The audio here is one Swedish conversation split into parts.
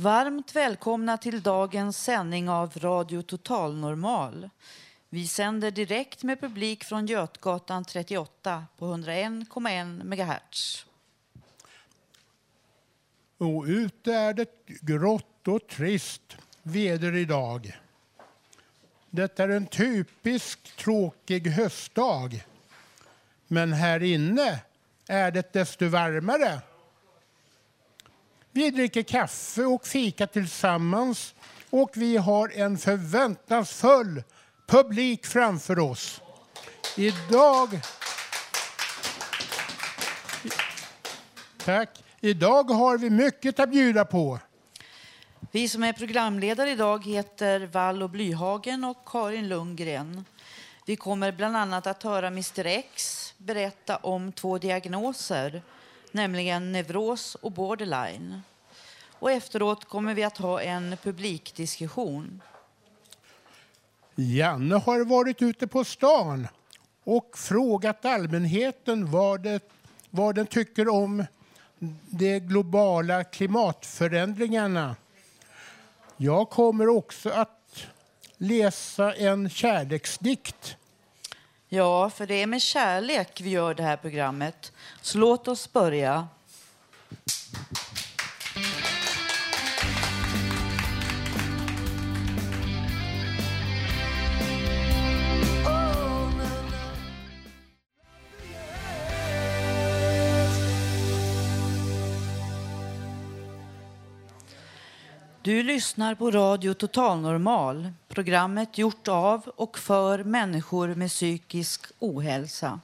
Varmt välkomna till dagens sändning av Radio Total Normal. Vi sänder direkt med publik från Götgatan 38 på 101,1 MHz. Och ute är det grått och trist väder idag. Det är en typisk tråkig höstdag. Men här inne är det desto varmare. Vi dricker kaffe och fika tillsammans och vi har en förväntansfull publik framför oss. Idag... Tack. Idag har vi mycket att bjuda på. Vi som är programledare idag heter Wall och Blyhagen och Karin Lundgren. Vi kommer bland annat att höra Mr X berätta om två diagnoser, nämligen neuros och borderline. Och efteråt kommer vi att ha en publikdiskussion. Janne har varit ute på stan och frågat allmänheten vad, det, vad den tycker om de globala klimatförändringarna. Jag kommer också att läsa en kärleksdikt. Ja, för det är med kärlek vi gör det här programmet. Så låt oss börja. Du lyssnar på Radio Total Normal, programmet gjort av och för människor med psykisk ohälsa.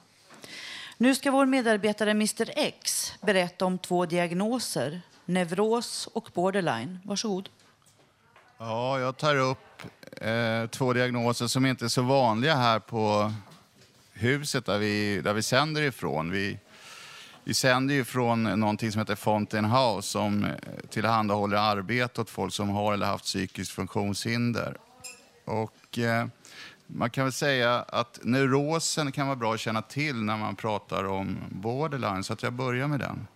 Nu ska vår medarbetare Mr X berätta om två diagnoser, neuros och borderline. Varsågod. Ja, jag tar upp eh, två diagnoser som inte är så vanliga här på huset där vi, där vi sänder ifrån. Vi, vi sänder ju från någonting som heter Fountain House som eh, tillhandahåller arbete åt folk som har eller haft psykiskt funktionshinder. Och, eh, man kan väl säga att neurosen kan vara bra att känna till när man pratar om borderline, så att jag börjar med den.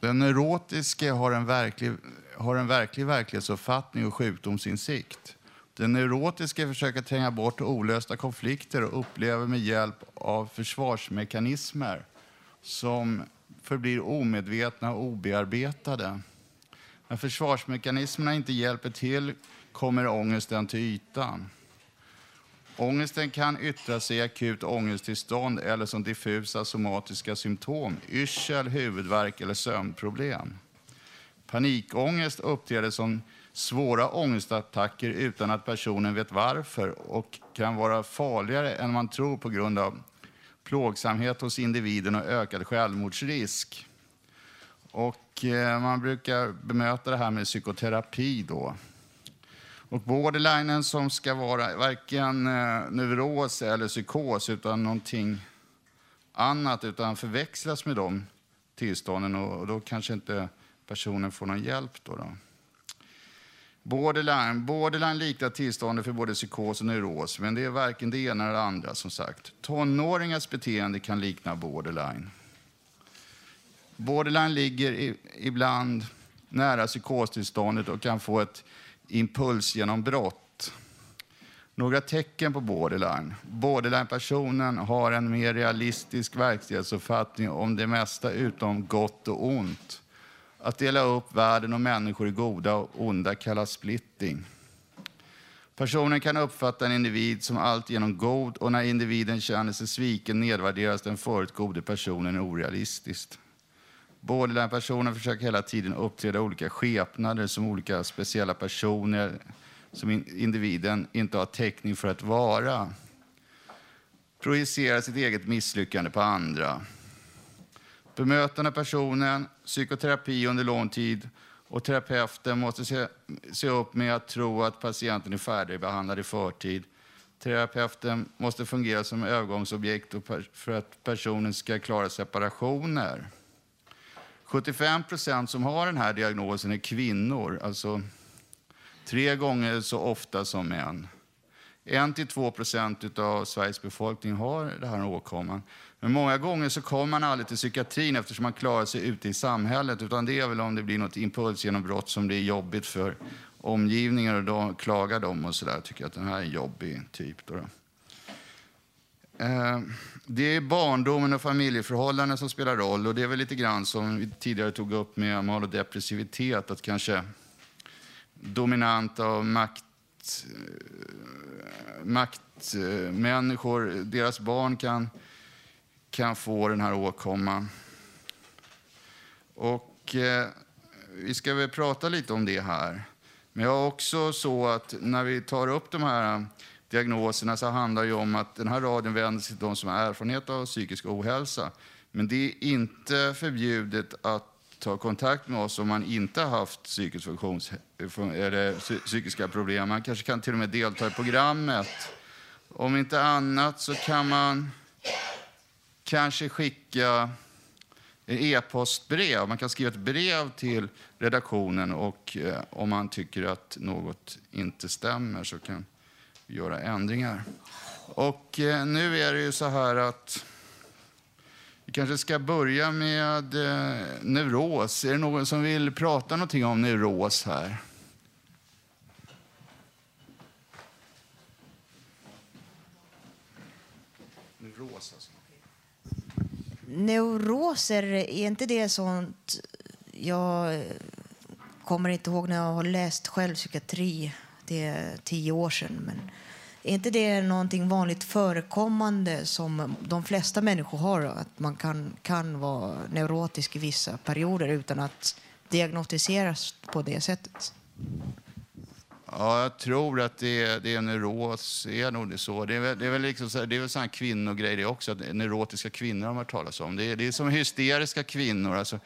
Den neurotiske har en verklig, har en verklig verklighetsuppfattning och sjukdomsinsikt. Den neurotiske försöker tränga bort olösta konflikter och upplever med hjälp av försvarsmekanismer som förblir omedvetna och obearbetade. När försvarsmekanismerna inte hjälper till kommer ångesten till ytan. Ångesten kan yttra sig i akut ångesttillstånd eller som diffusa somatiska symptom, yrsel, huvudvärk eller sömnproblem. Panikångest uppträder som svåra ångestattacker utan att personen vet varför och kan vara farligare än man tror på grund av plågsamhet hos individen och ökad självmordsrisk. Och eh, man brukar bemöta det här med psykoterapi då. Och borderlinen som ska vara varken eh, neuros eller psykos utan någonting annat utan förväxlas med de tillstånden och då kanske inte personen får någon hjälp. Då, då. Borderline. Borderline liknar tillståndet för både psykos och neuros, men det är varken det ena eller det andra. som sagt. Tonåringars beteende kan likna borderline. Borderline ligger ibland nära psykostillståndet och kan få ett impulsgenombrott. Några tecken på borderline. Borderline-personen har en mer realistisk verklighetsuppfattning om det mesta utom gott och ont. Att dela upp världen och människor i goda och onda kallas splitting. Personen kan uppfatta en individ som alltigenom god och när individen känner sig sviken nedvärderas den förut gode personen orealistiskt. Borderline-personen försöker hela tiden uppträda olika skepnader som olika speciella personer som individen inte har täckning för att vara. Projicerar sitt eget misslyckande på andra. Bemötande personen, psykoterapi under lång tid och terapeuten måste se, se upp med att tro att patienten är färdigbehandlad i förtid. Terapeuten måste fungera som övergångsobjekt för att personen ska klara separationer. 75 procent som har den här diagnosen är kvinnor, alltså tre gånger så ofta som män. 1-2 procent av Sveriges befolkning har den här åkomman. Men många gånger så kommer man aldrig till psykiatrin eftersom man klarar sig ute i samhället. Utan det är väl om det blir något impulsgenombrott som blir jobbigt för omgivningen och då klagar de och sådär. Tycker att den här är en jobbig typ. Då, då. Eh, det är barndomen och familjeförhållanden som spelar roll och det är väl lite grann som vi tidigare tog upp med depressivitet att kanske dominanta och makt, eh, maktmänniskor, deras barn kan, kan få den här åkomman. Och eh, vi ska väl prata lite om det här. Men jag har också så att när vi tar upp de här diagnoserna så handlar det om att den här radion vänder sig till de som har erfarenhet av psykisk ohälsa. Men det är inte förbjudet att ta kontakt med oss om man inte har haft psykisk funktions, eller psykiska problem. Man kanske kan till och med delta i programmet. Om inte annat så kan man kanske skicka e-postbrev. Man kan skriva ett brev till redaktionen och eh, om man tycker att något inte stämmer så kan göra ändringar. Och eh, nu är det ju så här att vi kanske ska börja med eh, neuros. Är det någon som vill prata någonting om neuros här? Neuros alltså. Neuroser, är inte det sånt... Jag kommer inte ihåg när jag har läst själv psykiatri. Det är tio år sedan. Men är inte det någonting vanligt förekommande som de flesta människor har? Att man kan, kan vara neurotisk i vissa perioder utan att diagnostiseras på det sättet? Ja, jag tror att det är, det är neuros. Är nog det så. Det är väl, det är väl liksom så här, det är väl sån kvinnogrej det också. Att neurotiska kvinnor har man hört talas om. Det är, det är som hysteriska kvinnor. Alltså,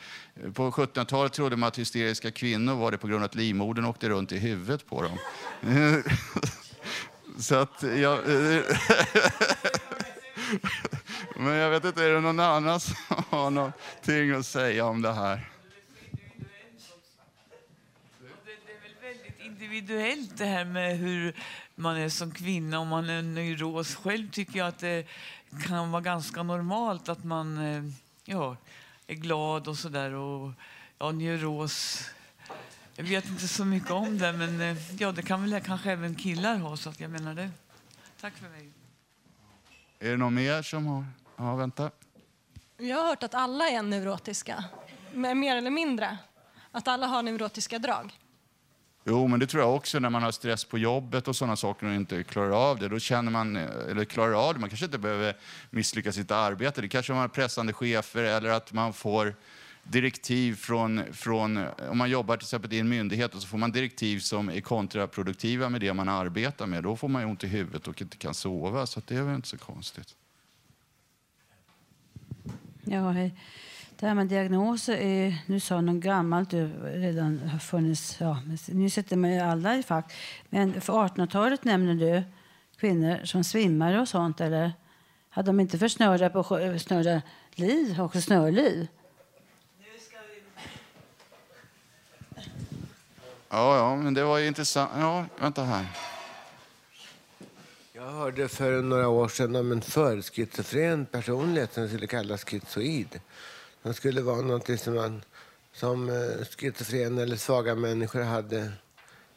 på 1700-talet trodde man att hysteriska kvinnor var det på grund av att livmodern åkte runt i huvudet på dem. Så att jag... Men jag vet inte, är det någon annan som har någonting att säga om det här? Det är väl väldigt individuellt det här med hur man är som kvinna. Om man är neuros själv tycker jag att det kan vara ganska normalt att man eh, ja, är glad och sådär. Ja, neuros jag vet inte så mycket om det, men eh, ja, det kan väl kanske även killar ha. Så att jag menar det. Tack för mig. Är det någon mer som har... Ja, vänta. Jag har hört att alla är neurotiska, mer eller mindre. Att alla har neurotiska drag. Jo, men det tror jag också när man har stress på jobbet och sådana saker och inte klarar av det. Då känner man, eller klarar av det. Man kanske inte behöver misslyckas i sitt arbete. Det kanske man har pressande chefer eller att man får direktiv från, från, om man jobbar till exempel i en myndighet och så får man direktiv som är kontraproduktiva med det man arbetar med, då får man ju ont i huvudet och inte kan sova. Så det är väl inte så konstigt. Ja, hej. Det här med diagnoser är, nu sa någon gammalt, det redan har funnits, ja, nu sätter man ju alla i fack. Men för 1800-talet nämner du kvinnor som svimmar och sånt, eller? Hade de inte för snörra på snörra liv, också snörliv? Ja, ja, men det var ju intressant. Ja, vänta här. Jag hörde för några år sedan om en förschizofren personlighet som skulle kallas schizoid. Det skulle vara något som man som eh, schizofren eller svaga människor hade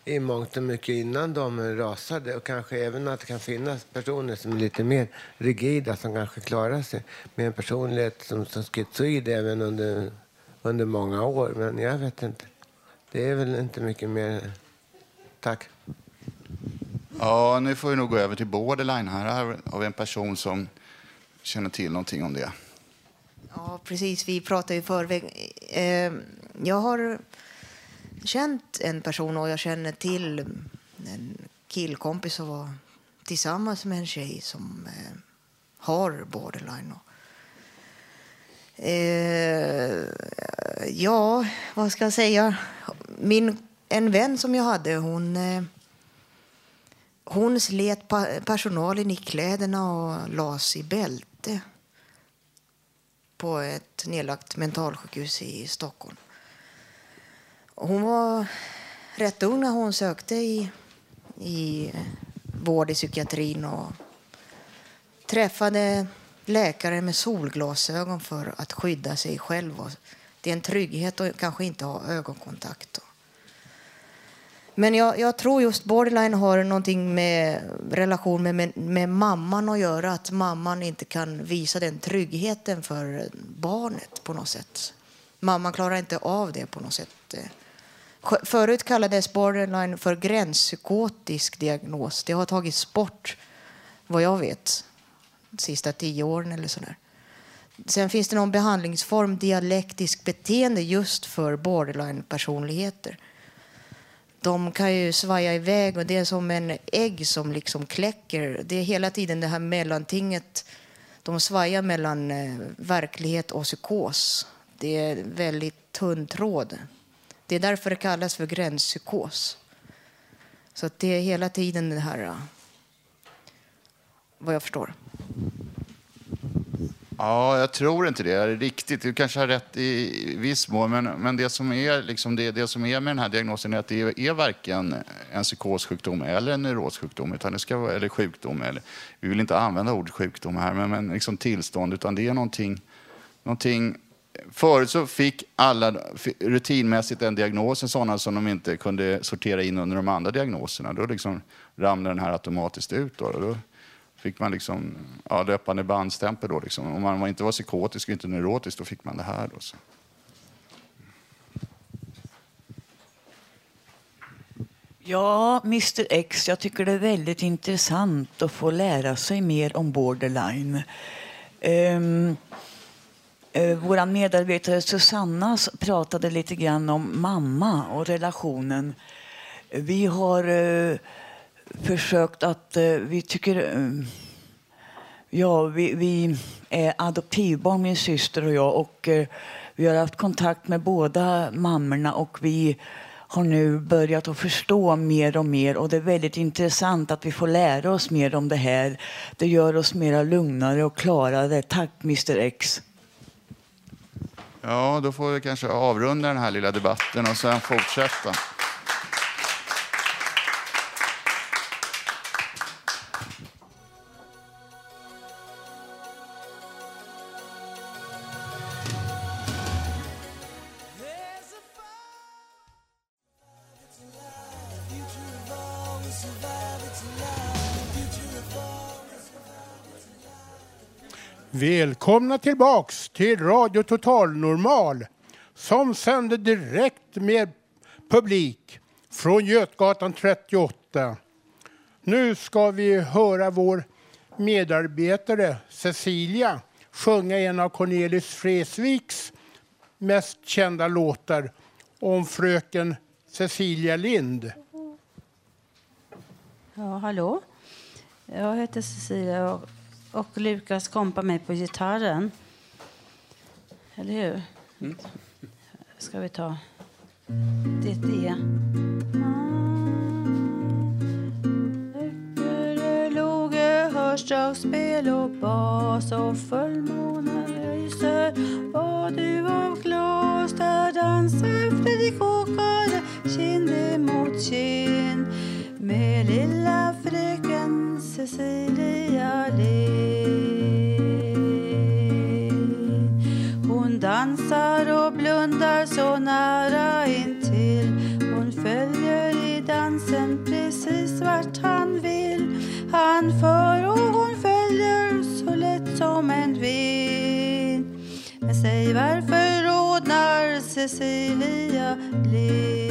i mångt och mycket innan de rasade och kanske även att det kan finnas personer som är lite mer rigida som kanske klarar sig med en personlighet som, som schizoid även under, under många år. Men jag vet inte. Det är väl inte mycket mer. Tack. Ja, nu får vi nog gå över till borderline. Här Här har vi en person som känner till någonting om det. Ja, precis. Vi pratade ju i förväg. Eh, jag har känt en person och jag känner till en killkompis som var tillsammans med en tjej som eh, har borderline. Eh, ja, vad ska jag säga? Min, en vän som jag hade, hon, hon slet personalen i kläderna och las i bälte på ett nedlagt mentalsjukhus i Stockholm. Hon var rätt ung när hon sökte i, i vård i psykiatrin och träffade läkare med solglasögon för att skydda sig själv. Det är en trygghet att kanske inte ha ögonkontakt. Men jag, jag tror just borderline har någonting med relation med, med, med mamman att göra. Att mamman inte kan visa den tryggheten för barnet på något sätt. Mamman klarar inte av det på något sätt. Förut kallades borderline för gränspsykotisk diagnos. Det har tagits bort, vad jag vet, de sista tio åren eller sådär. Sen finns det någon behandlingsform, dialektisk beteende, just för borderline-personligheter. De kan ju svaja iväg och det är som en ägg som liksom kläcker. Det är hela tiden det här mellantinget. De svajar mellan eh, verklighet och psykos. Det är väldigt tunn tråd. Det är därför det kallas för gränspsykos. Så att det är hela tiden det här, eh, vad jag förstår. Ja, jag tror inte det är riktigt. Du kanske har rätt i viss mån, men, men det, som är, liksom det, det som är med den här diagnosen är att det är, är varken en psykossjukdom eller en neurossjukdom, utan det ska vara, eller sjukdom. Eller, vi vill inte använda ordet sjukdom här, men, men liksom tillstånd, utan det är någonting, någonting Förut så fick alla rutinmässigt den diagnosen, sådana som de inte kunde sortera in under de andra diagnoserna. Då liksom ramlade den här automatiskt ut. Då, då fick man liksom, ja, löpande bandstämpel. Då liksom. Om man inte var psykotisk och inte neurotisk, då fick man det här. Då, så. Ja, Mr X, jag tycker det är väldigt intressant att få lära sig mer om borderline. Ehm, eh, um, uh, Vår medarbetare Susanna pratade lite grann om mamma och relationen. Vi har uh, försökt att... Eh, vi tycker... Ehm, ja, vi, vi, är adoptivbarn, min syster och jag. Och eh, vi har haft kontakt med båda mammorna och vi har nu börjat att förstå mer och mer och det är väldigt intressant att vi får lära oss mer om det här. Det gör oss mera lugnare och klarare. Tack Mr X. Ja, då får vi kanske avrunda den här lilla debatten och sen fortsätta. Välkomna tillbaks till Radio Total Normal som sänder direkt med publik från Götgatan 38. Nu ska vi höra vår medarbetare Cecilia sjunga en av Cornelis Vreeswijks mest kända låtar om fröken Cecilia Lind. Ja, hallå. Jag heter Cecilia och och Lukas kompar mig på gitarren. Eller hur? Mm. Ska vi ta det E. Hörselspel och bas och fullmånen lyser och du av glas där dansar Fredrik Åkare kind emot kind med lilla fröken Cecilia Lind. Hon dansar och blundar så nära intill. Hon följer i dansen precis vart han vill. Han för och hon följer så lätt som en vind. Men säg varför rodnar Cecilia Lind?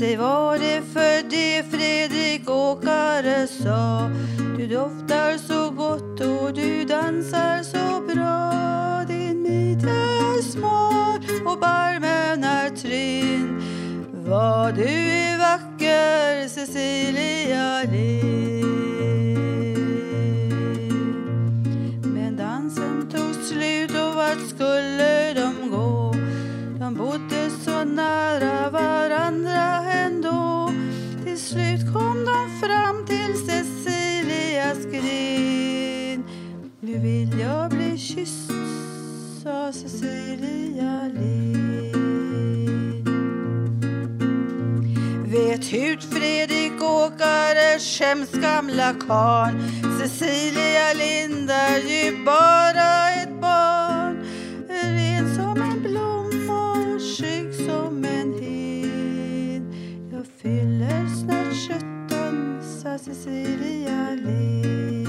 Säg vad det för det Fredrik Åkare sa. Du doftar så gott och du dansar så bra. Din midja är smal och barmen är trin Vad du är vacker, Cecilia Lind. Men dansen tog slut och vart skulle de gå? De bodde så nära varandra slut kom de fram till Cecilias grind. Nu vill jag bli kysst, sa Cecilia Lind. Vet hut Fredrik Åkare, skäms gamla karn Cecilia Lind är ju bara ett barn Ren snart sjutton, sa Cecilia Lind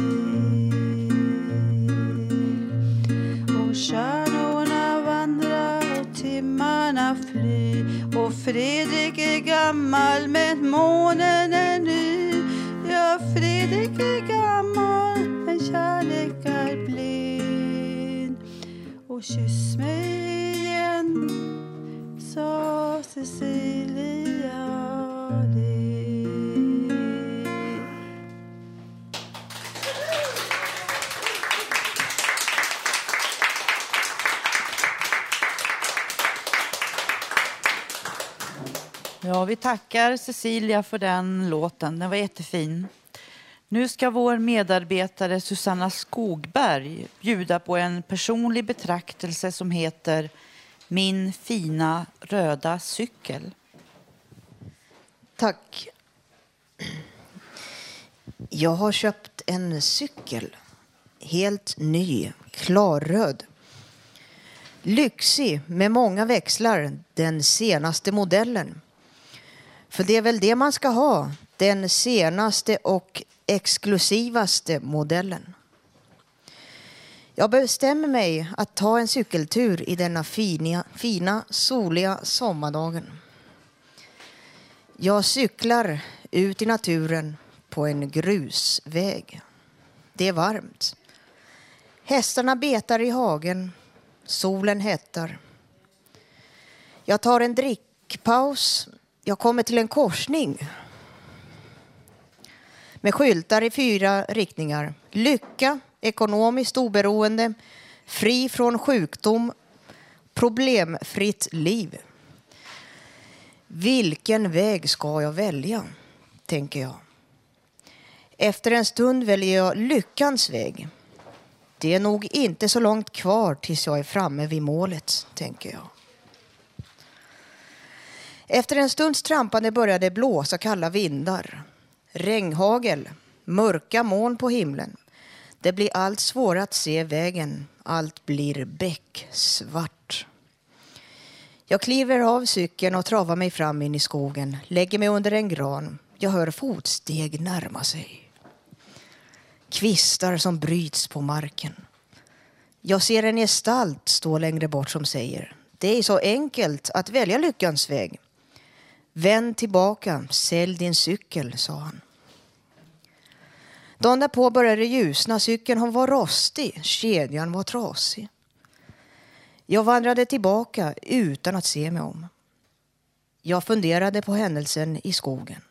Och stjärnorna vandra och timmarna fly och Fredrik är gammal men månen är ny. Ja, Fredrik är gammal men kärlek är blind. Och kyss mig igen. Ja, vi tackar Cecilia för den låten. Den var jättefin. Nu ska vår medarbetare Susanna Skogberg bjuda på en personlig betraktelse som heter Min fina röda cykel. Tack. Jag har köpt en cykel. Helt ny, klarröd. Lyxig med många växlar, den senaste modellen. För det är väl det man ska ha, den senaste och exklusivaste modellen. Jag bestämmer mig att ta en cykeltur i denna fina, fina soliga sommardagen. Jag cyklar ut i naturen på en grusväg. Det är varmt. Hästarna betar i hagen. Solen hettar. Jag tar en drickpaus. Jag kommer till en korsning med skyltar i fyra riktningar. Lycka, ekonomiskt oberoende, fri från sjukdom, problemfritt liv. Vilken väg ska jag välja? tänker jag. Efter en stund väljer jag lyckans väg. Det är nog inte så långt kvar tills jag är framme vid målet, tänker jag. Efter en stunds trampande började det blåsa kalla vindar. Regnhagel, mörka moln på himlen. Det blir allt svårare att se vägen. Allt blir becksvart. Jag kliver av cykeln och travar mig fram in i skogen. Lägger mig under en gran. Jag hör fotsteg närma sig. Kvistar som bryts på marken. Jag ser en gestalt stå längre bort som säger Det är så enkelt att välja lyckans väg. Vänd tillbaka, sälj din cykel, sa han. Dagen därpå började det ljusna. Cykeln var rostig, kedjan var trasig. Jag vandrade tillbaka utan att se mig om. Jag funderade på händelsen i skogen.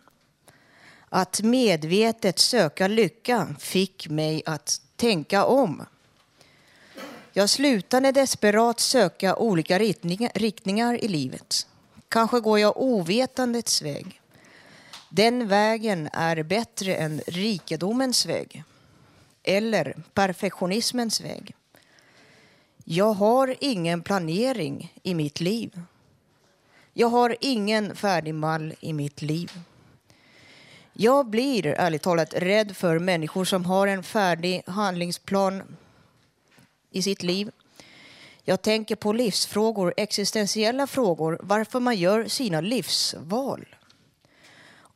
Att medvetet söka lycka fick mig att tänka om. Jag slutade desperat söka olika riktningar i livet. Kanske går jag ovetandets väg. Den vägen är bättre än rikedomens väg. Eller perfektionismens väg. Jag har ingen planering i mitt liv. Jag har ingen färdig mall i mitt liv. Jag blir ärligt talat rädd för människor som har en färdig handlingsplan i sitt liv. Jag tänker på livsfrågor, existentiella frågor, varför man gör sina livsval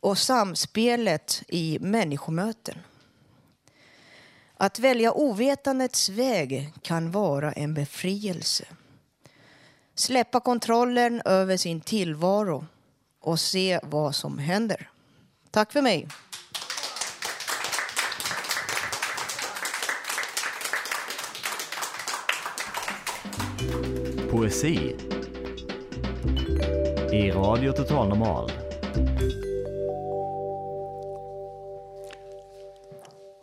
och samspelet i människomöten. Att välja ovetandets väg kan vara en befrielse. Släppa kontrollen över sin tillvaro och se vad som händer. Tack för mig. Poesi i Radio Total Normal.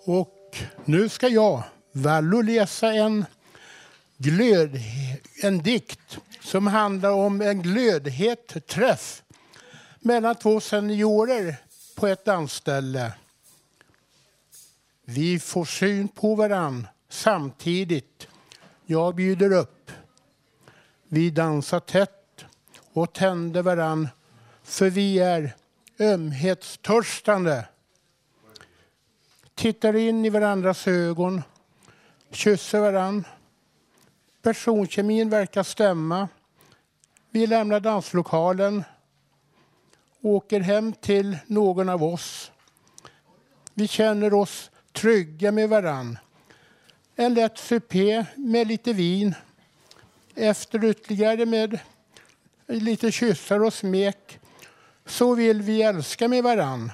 Och nu ska jag, Vallo, läsa en, glöd, en dikt som handlar om en glödhet träff mellan två seniorer på ett dansställe. Vi får syn på varann samtidigt. Jag bjuder upp. Vi dansar tätt och tänder varann för vi är ömhetstörstande. Tittar in i varandras ögon, kysser varann. Personkemin verkar stämma. Vi lämnar danslokalen, åker hem till någon av oss. Vi känner oss trygga med varann. En lätt supé med lite vin. Efter ytterligare med lite kyssar och smek. Så vill vi älska med varann.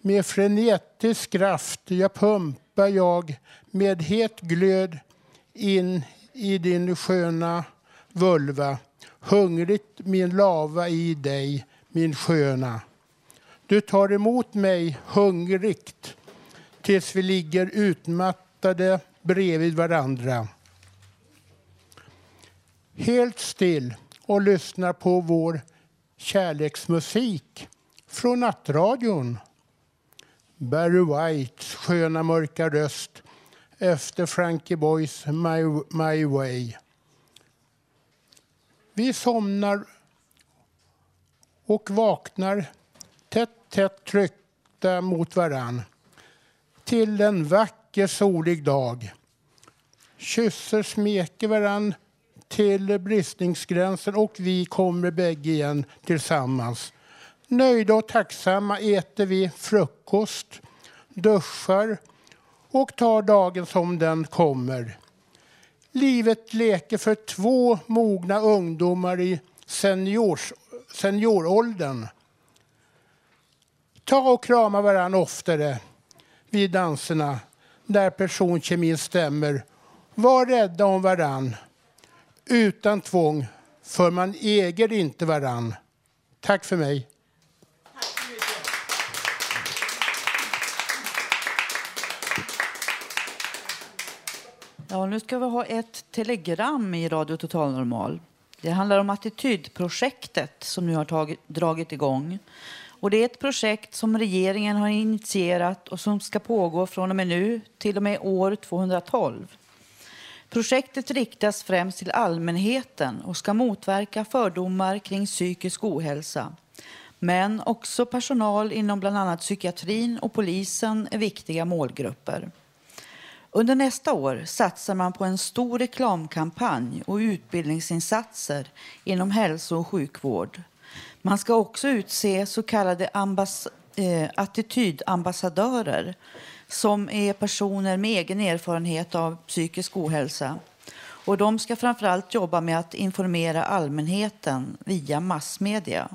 Med frenetisk kraft jag pumpar jag med het glöd in i din sköna vulva. Hungrigt min lava i dig, min sköna. Du tar emot mig hungrigt tills vi ligger utmattade bredvid varandra. Helt still och lyssnar på vår kärleksmusik från nattradion. Barry Whites sköna mörka röst efter Frankie Boys My, My Way. Vi somnar och vaknar tätt, tätt tryckta mot varann till en vacker solig dag. Kysser smeker varann till bristningsgränsen och vi kommer bägge igen tillsammans. Nöjda och tacksamma äter vi frukost, duschar och tar dagen som den kommer. Livet leker för två mogna ungdomar i seniors, senioråldern. Ta och krama varandra oftare vid danserna där personkemin stämmer. Var rädda om varann. Utan tvång, för man äger inte varann. Tack för mig. Ja, nu ska vi ha ett telegram i Radio Total Normal. Det handlar om attitydprojektet som nu har tagit, dragit igång. Och det är ett projekt som regeringen har initierat och som ska pågå från och med nu till och med år 2012. Projektet riktas främst till allmänheten och ska motverka fördomar kring psykisk ohälsa. Men också personal inom bland annat psykiatrin och polisen är viktiga målgrupper. Under nästa år satsar man på en stor reklamkampanj och utbildningsinsatser inom hälso och sjukvård. Man ska också utse så kallade eh, attitydambassadörer som är personer med egen erfarenhet av psykisk ohälsa. Och de ska framförallt jobba med att informera allmänheten via massmedia.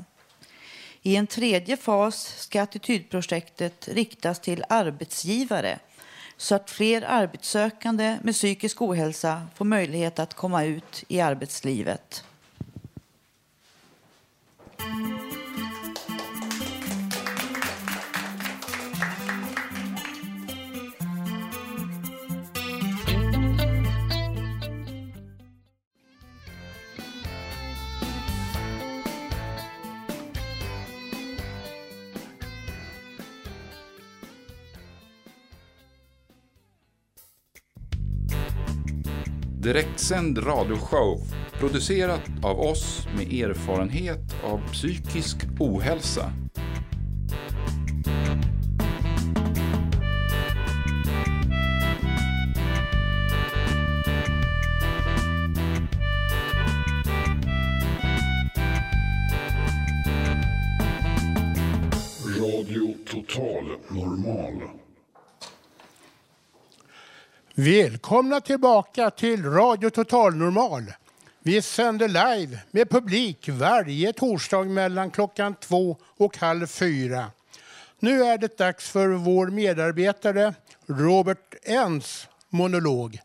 I en tredje fas ska attitydprojektet riktas till arbetsgivare så att fler arbetssökande med psykisk ohälsa får möjlighet att komma ut i arbetslivet. direktsänd radioshow producerat av oss med erfarenhet av psykisk ohälsa. Radio Total Normal Välkomna tillbaka till Radio Total Normal. Vi sänder live med publik varje torsdag mellan klockan två och halv fyra. Nu är det dags för vår medarbetare Robert Ens monolog.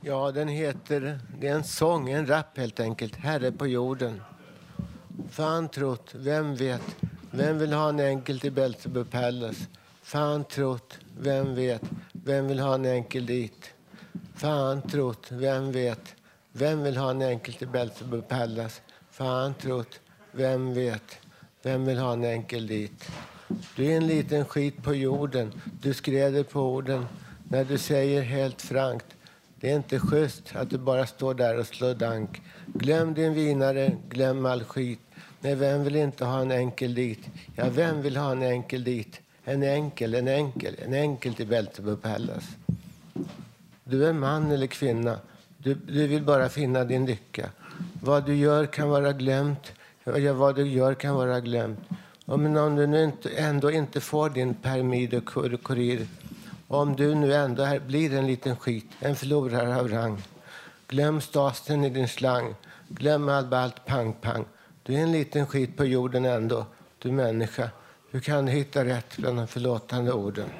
Ja, den heter, det är en sång, en rap helt enkelt, Herre på jorden. Fan trott, vem vet, vem vill ha en enkel till Belsebub Palace? Fan trott, vem vet, vem vill ha en enkel dit? Fan trott, vem vet, vem vill ha en enkel till Belsebub Palace? Fan trott, vem vet, vem vill ha en enkel dit? Du är en liten skit på jorden, du skräder på orden när du säger helt frankt det är inte schysst att du bara står där och slår dank. Glöm din vinare, glöm all skit. Nej, vem vill inte ha en enkel dit? Ja, vem vill ha en enkel dit? En enkel, en enkel, en enkel till Beltebub Palace. Du är man eller kvinna. Du, du vill bara finna din lycka. Vad du gör kan vara glömt. Ja, vad du gör kan vara glömt. Och men om du nu inte, ändå inte får din permid och kur, kurir om du nu ändå är, blir en liten skit, en förlorare av rang. Glöm stasen i din slang. Glöm allt ballt pang-pang. Du är en liten skit på jorden ändå, du människa. Hur kan du hitta rätt bland de förlåtande orden?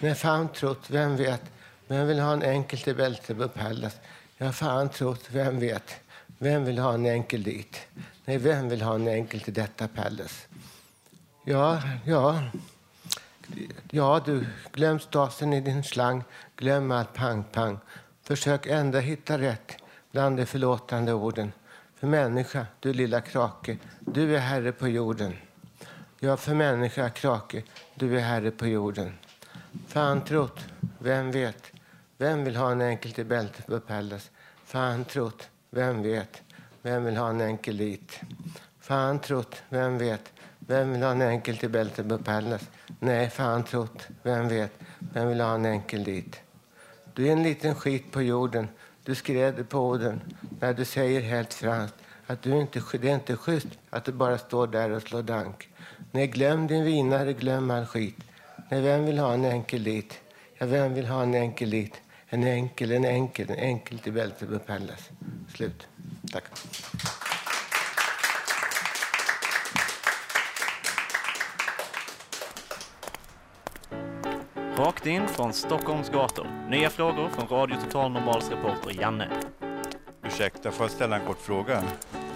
Nej, fan trott, vem vet? Vem vill ha en enkel till Beltebub Palace? Ja, fan trott, vem vet? Vem vill ha en enkel dit? Nej, vem vill ha en enkel till detta Palace? Ja, ja. Ja, du, glöm stasen i din slang. Glöm allt pang-pang. Försök ändå hitta rätt bland de förlåtande orden. För människa, du lilla krake, du är herre på jorden. Ja, för människa, krake, du är herre på jorden. Fan trott, vem vet? Vem vill ha en enkel till bältet på Pallas? Fan trott, vem vet? Vem vill ha en enkel dit? Fan trott, vem vet? Vem vill ha en enkel till bältet på Pallas? Nej, fan trott, vem vet? Vem vill ha en enkel dit? Du är en liten skit på jorden. Du skräder på orden när du säger helt franskt att du inte, det är inte schysst att du bara står där och slår dank. Nej, glöm din vinare, glöm all skit. Nej, vem vill ha en enkel dit? Ja, vem vill ha en enkel dit? En enkel, en enkel, en enkel till Bältebo Palace. Slut. Tack. Rakt in från Stockholms gator. Nya frågor från Radio Total Normals reporter Janne. Ursäkta, får jag ställa en kort fråga?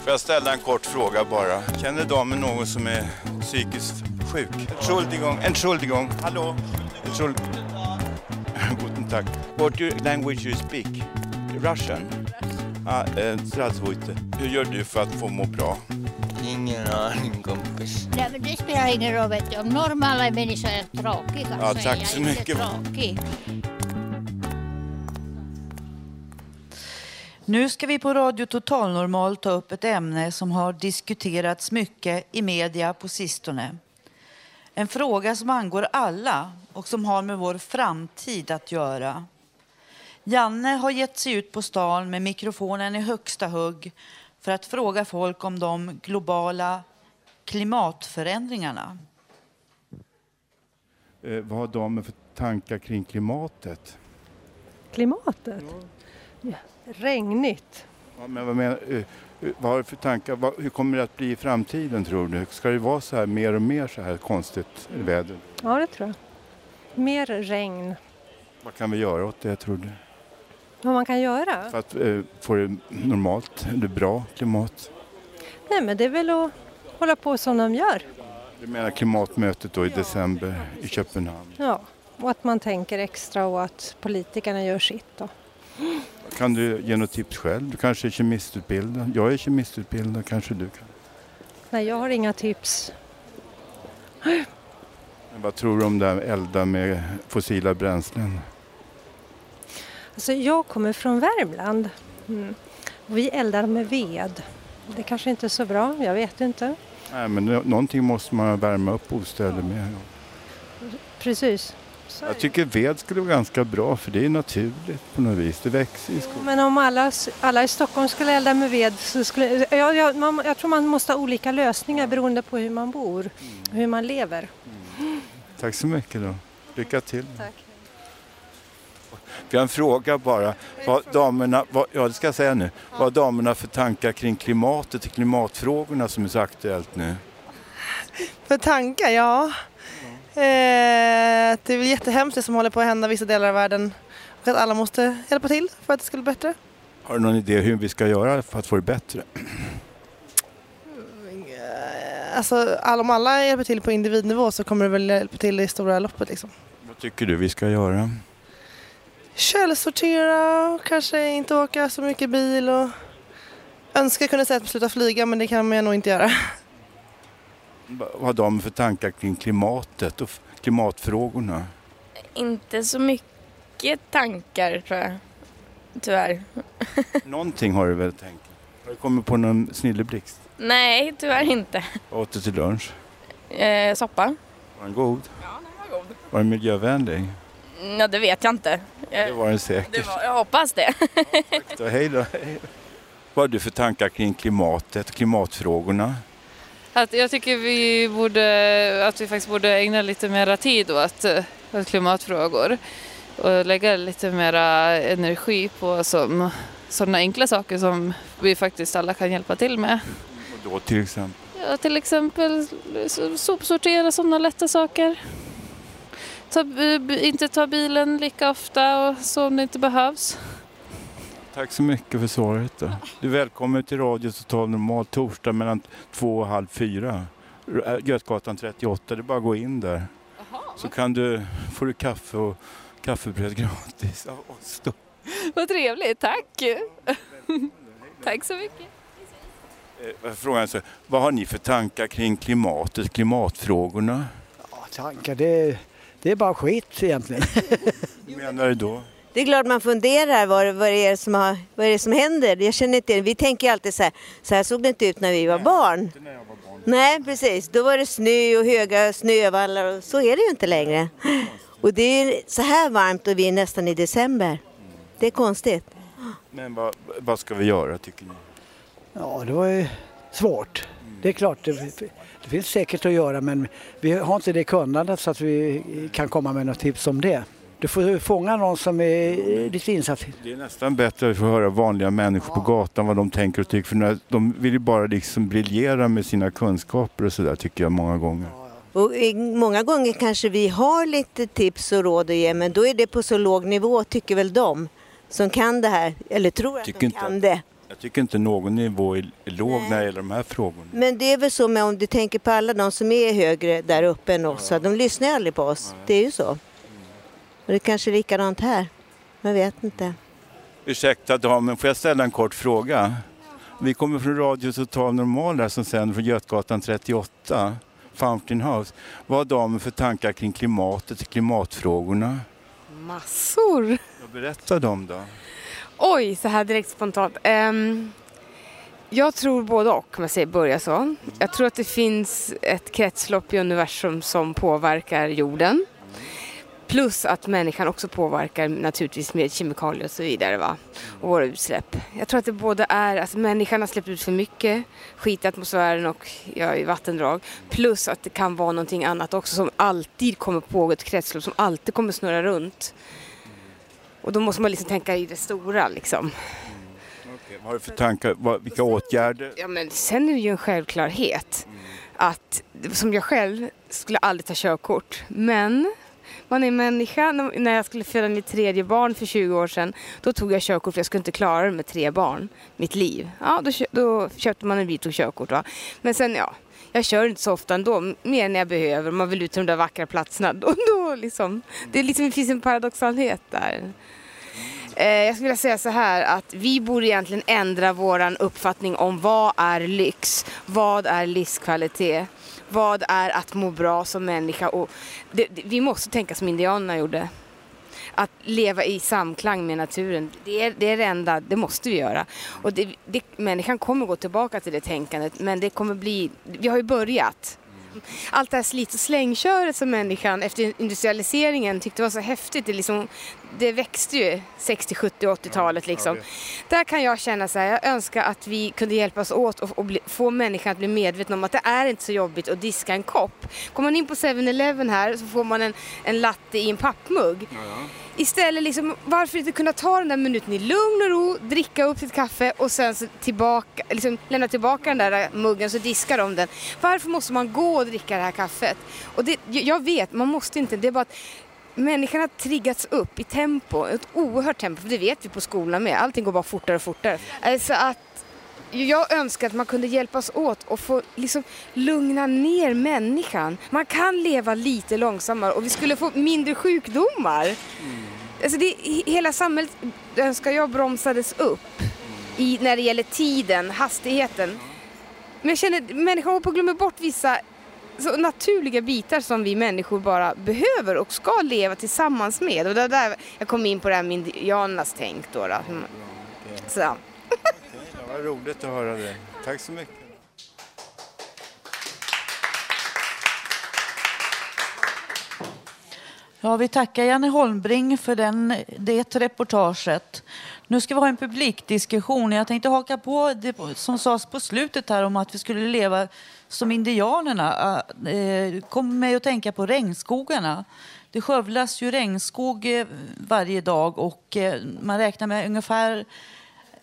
Får jag ställa en kort fråga bara? Känner damen någon som är psykiskt sjuk? Entschuldigung, entschuldigung. Hallå? Entschuldigung. Guten Tag. What language you speak? Russian? Ah. Hur gör du för att få må bra? Ingen aning kompis. Nej, men det spelar ingen roll vet du. Om normala människor är tråkiga ja, så tack är jag så mycket. inte tråkig. Nu ska vi på Radio Total Normal ta upp ett ämne som har diskuterats mycket i media på sistone. En fråga som angår alla och som har med vår framtid att göra. Janne har gett sig ut på stan med mikrofonen i högsta hugg för att fråga folk om de globala klimatförändringarna. Eh, vad har damen för tankar kring klimatet? Klimatet? Ja. Regnigt. Ja, men vad, menar, eh, eh, vad har du för tankar? Hur kommer det att bli i framtiden tror du? Ska det vara så här mer och mer så här konstigt väder? Ja, det tror jag. Mer regn. Vad kan vi göra åt det tror du? Vad man kan göra? För att eh, få det normalt, eller bra klimat? Nej, men det är väl att hålla på som de gör. Du menar klimatmötet då i december i Köpenhamn? Ja, och att man tänker extra och att politikerna gör sitt. Då. Kan du ge något tips själv? Du kanske är kemistutbildad? Jag är kemistutbildad, kanske du kan? Nej, jag har inga tips. Men vad tror du om det här med elda med fossila bränslen? Alltså, jag kommer från Värmland. Mm. Vi eldar med ved. Det kanske inte är så bra, jag vet inte. Nej, men nå- någonting måste man värma upp bostäder med. Precis. Jag tycker ved skulle vara ganska bra för det är naturligt på något vis. Det växer i skogen. Men om alla, alla i Stockholm skulle elda med ved så skulle... Jag, jag, man, jag tror man måste ha olika lösningar beroende på hur man bor, hur man lever. Tack så mycket då. Lycka till. Tack. Vi har en fråga bara. Vad damerna, vad, ja, det ska jag säga nu. Vad har damerna för tankar kring klimatet och klimatfrågorna som är så aktuellt nu? För tankar, ja. Eh, det är väl jättehemskt det som håller på att hända i vissa delar av världen. Och att alla måste hjälpa till för att det ska bli bättre. Har du någon idé hur vi ska göra för att få det bättre? Alltså, all, om alla hjälper till på individnivå så kommer det väl hjälpa till i stora loppet liksom. Vad tycker du vi ska göra? Källsortera och kanske inte åka så mycket bil och önska kunna säga att man slutar flyga men det kan man nog inte göra. Vad har de för tankar kring klimatet och klimatfrågorna? Inte så mycket tankar tror jag. Tyvärr. Någonting har du väl tänkt? Har du kommit på någon snilleblixt? Nej, tyvärr inte. Vad åt du till lunch? Eh, soppa? Var den god? Ja, den var god. Var den miljövänlig? Ja, det vet jag inte. Det var den säkert. var, jag hoppas det. Så, hej då. Hej. Vad har du för tankar kring klimatet, klimatfrågorna? Att jag tycker vi borde, att vi faktiskt borde ägna lite mera tid åt, eh, åt klimatfrågor och lägga lite mera energi på som, sådana enkla saker som vi faktiskt alla kan hjälpa till med. Och då till exempel? Ja, till exempel so- sopsortera sådana lätta saker. Ta, b- inte ta bilen lika ofta och så om det inte behövs. Tack så mycket för svaret. Då. Du är välkommen till Radio Total Normal torsdag mellan två och halv fyra. Götgatan 38, det är bara att gå in där. Så kan du, får du kaffe och kaffebröd gratis av oss. Då. Vad trevligt, tack! tack så mycket. Eh, Frågan är så, vad har ni för tankar kring klimatet, klimatfrågorna? Tankar, det, det är bara skit egentligen. Hur menar du då? Det är klart man funderar vad, vad, det är som har, vad är det som händer. Jag känner inte, vi tänker alltid så här, så här såg det inte ut när vi var barn. Nej, precis. Då var det snö och höga snövallar och så är det ju inte längre. Och det är så här varmt och vi är nästan i december. Det är konstigt. Men vad, vad ska vi göra tycker ni? Ja, det var ju svårt. Det är klart, det, det finns säkert att göra men vi har inte det kunnandet så att vi kan komma med något tips om det. Du får fånga någon som är lite insatt. Det är nästan bättre att få höra vanliga människor på gatan vad de tänker och tycker. För de vill ju bara liksom briljera med sina kunskaper och sådär tycker jag många gånger. Och eh, många gånger kanske vi har lite tips och råd att ge men då är det på så låg nivå tycker väl de som kan det här eller tror att Tycker de inte kan det. Jag tycker inte någon nivå är låg när det gäller de här frågorna. Men det är väl så med om du tänker på alla de som är högre där uppe än oss, så de lyssnar aldrig på oss. Det är ju så. Och det kanske är likadant här. Jag vet inte. Ursäkta damen, får jag ställa en kort fråga? Vi kommer från Radio Total Normal här som sänder från Götgatan 38, Fountain House. Vad har damen för tankar kring klimatet, klimatfrågorna? Massor. Vad berättar de då? Oj, så här direkt spontant. Ehm, jag tror både och, om jag säger börja så. Jag tror att det finns ett kretslopp i universum som påverkar jorden. Plus att människan också påverkar naturligtvis med kemikalier och så vidare. Va? Och våra utsläpp. Jag tror att det både är, alltså människan har släppt ut för mycket skit i atmosfären och ja, i vattendrag. Plus att det kan vara någonting annat också som alltid kommer pågå, ett kretslopp som alltid kommer snurra runt. Och då måste man liksom tänka i det stora liksom. Vad har du för tankar? Vad, vilka åtgärder? Ja, men sen är det ju en självklarhet att som jag själv skulle aldrig ta körkort. Men man är människa. När jag skulle föda mitt tredje barn för 20 år sedan då tog jag körkort för jag skulle inte klara det med tre barn, mitt liv. Ja, då, kö- då köpte man en bil och tog körkort. Va? Men sen ja, jag kör inte så ofta ändå, mer när jag behöver. Man vill ut till de där vackra platserna. Då, då liksom, det, liksom, det finns en paradoxalhet där. Eh, jag skulle vilja säga så här att vi borde egentligen ändra våran uppfattning om vad är lyx, vad är livskvalitet, vad är att må bra som människa och det, det, vi måste tänka som indianerna gjorde. Att leva i samklang med naturen, det är det, är det enda, det måste vi göra. Och det, det, människan kommer gå tillbaka till det tänkandet men det kommer bli, vi har ju börjat. allt det här slit och slängköret som människan efter industrialiseringen tyckte var så häftigt. Det, liksom, det växte ju 60, 70, 80-talet liksom. Där kan jag känna så här, jag önskar att vi kunde hjälpas åt och, och bli, få människan att bli medveten om att det är inte så jobbigt att diska en kopp. Kommer man in på 7-Eleven här så får man en, en latte i en pappmugg. Istället, liksom, varför inte kunna ta den där minuten i lugn och ro, dricka upp sitt kaffe och sen så tillbaka, liksom, lämna tillbaka den där muggen så diskar de den. Varför måste man gå och dricka det här kaffet? Och det, jag vet, man måste inte. Det är bara att människan har triggats upp i tempo, ett oerhört tempo. För det vet vi på skolan med. Allting går bara fortare och fortare. Alltså att jag önskar att man kunde hjälpas åt och få liksom lugna ner människan. Man kan leva lite långsammare och vi skulle få mindre sjukdomar. Alltså det, hela samhället önskar jag bromsades upp i, när det gäller tiden, hastigheten. Men jag känner att människan håller på att glömma bort vissa så naturliga bitar som vi människor bara behöver och ska leva tillsammans med. Och det är där jag kom in på det här med indianernas tänk då. då. Så. Ja, vad roligt att höra det. Tack så mycket. Ja, vi tackar Janne Holmbring för den, det reportaget. Nu ska vi ha en publikdiskussion. Jag tänkte haka på det som sades på slutet här om att vi skulle leva som indianerna. Äh, eh, Kom mig att tänka på regnskogarna. Det skövlas ju regnskog eh, varje dag och eh, man räknar med ungefär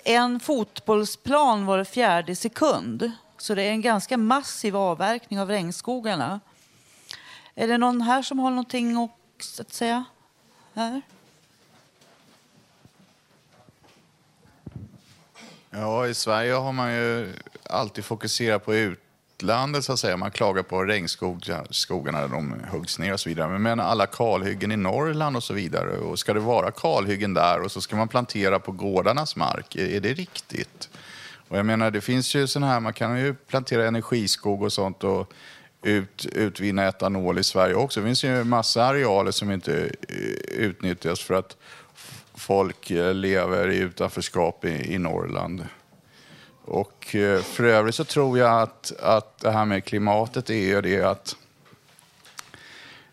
en fotbollsplan var fjärde sekund. Så det är en ganska massiv avverkning av regnskogarna. Är det någon här som har någonting att, säga? Här? Ja, i Sverige har man ju alltid fokuserat på utlandet så att säga. Man klagar på regnskogarna när de huggs ner och så vidare. Men alla kalhyggen i Norrland och så vidare. Och ska det vara kalhyggen där och så ska man plantera på gårdarnas mark? Är, är det riktigt? Och jag menar, det finns ju sådana här, man kan ju plantera energiskog och sånt och ut, utvinna etanol i Sverige också. Det finns ju massa arealer som inte eh, utnyttjas för att folk eh, lever i utanförskap i, i Norrland. Och eh, för övrigt så tror jag att, att det här med klimatet är ju det att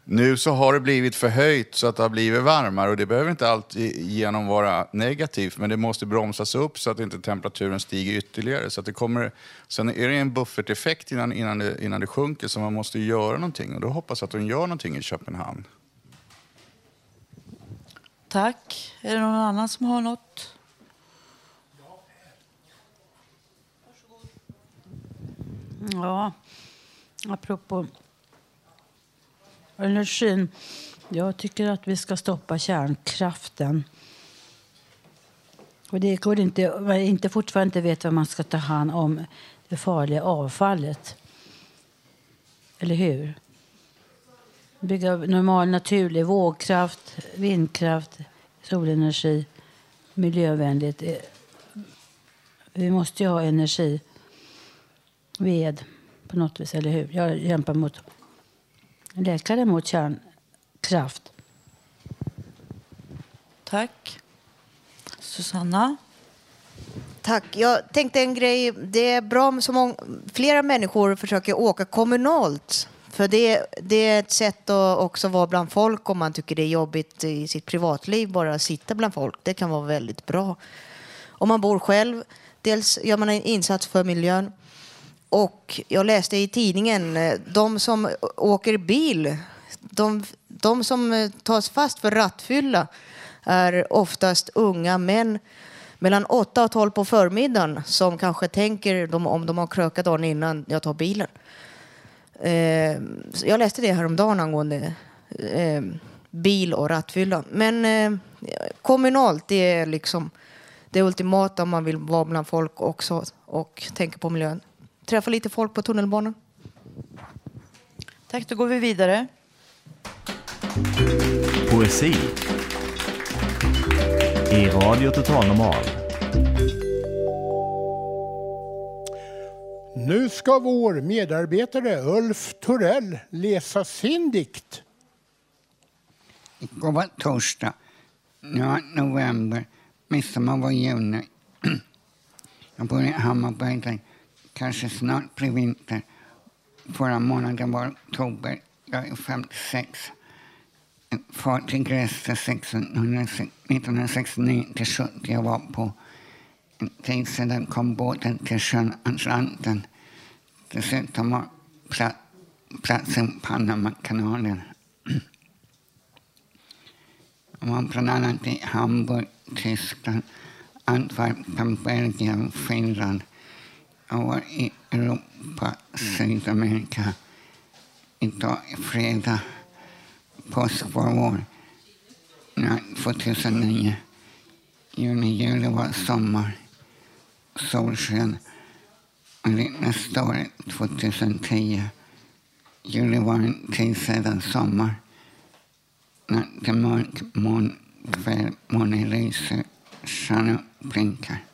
nu så har det blivit förhöjt så att det har blivit varmare och det behöver inte alltid genom vara negativt men det måste bromsas upp så att inte temperaturen stiger ytterligare. Så att det kommer, sen är det en bufferteffekt innan, innan, det, innan det sjunker så man måste göra någonting och då hoppas jag att de gör någonting i Köpenhamn. Tack. Är det någon annan som har något? Ja, apropå energin. Jag tycker att vi ska stoppa kärnkraften. Och det går inte, man inte fortfarande inte vet vad man ska ta hand om det farliga avfallet. Eller hur? Bygga normal naturlig vågkraft, vindkraft, solenergi, miljövänligt. Vi måste ju ha energi, ved på något vis, eller hur? Jag kämpar mot läkare mot kärnkraft. Tack. Susanna? Tack. Jag tänkte en grej. Det är bra om så många, flera människor försöker åka kommunalt. För det, det är ett sätt att också vara bland folk om man tycker det är jobbigt i sitt privatliv. Bara sitta bland folk. Det kan vara väldigt bra. Om man bor själv, dels gör man en insats för miljön. Och jag läste i tidningen, eh, de som åker bil, de, de som eh, tas fast för rattfylla är oftast unga män mellan 8 och 12 på förmiddagen som kanske tänker de, om de har krökat dagen innan jag tar bilen. Eh, jag läste det häromdagen angående eh, bil och rattfylla. Men eh, kommunalt, det är liksom det ultimata om man vill vara bland folk också och tänka på miljön. Träffa lite folk på tunnelbanan. Tack, då går vi vidare. Poesi i Radio Total Normal. Nu ska vår medarbetare Ulf Torell läsa sin dikt. Igår var torsdag, ja, november, midsommar var juni. Jag bor i Hammarberg, kanske snart blir vinter. förra månaden var oktober. Jag är 56. Fartyg reste 1969 till 70. Jag var på en tid sedan kom båten till sjön Atlanten. Dessutom var platsen Panamakanalen. Jag var bland annat i Hamburg, Tyskland, Antwerpen, Belgien, Finland. Jag var i Europa, Sydamerika. Idag är fredag, påsk var vår. Nej, 2009. Juni, juli var sommar, solsken. Och nästa år, 2010. Juli var en tid sedan sommar. Natt är mörk, moln, kväll, månen lyser, stjärnor blinkar.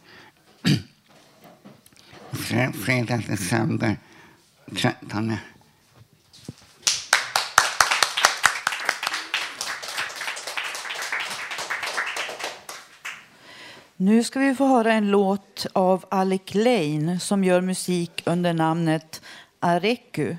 Fredag, december 13. Nu ska vi få höra en låt av Alec Lane som gör musik under namnet Areku.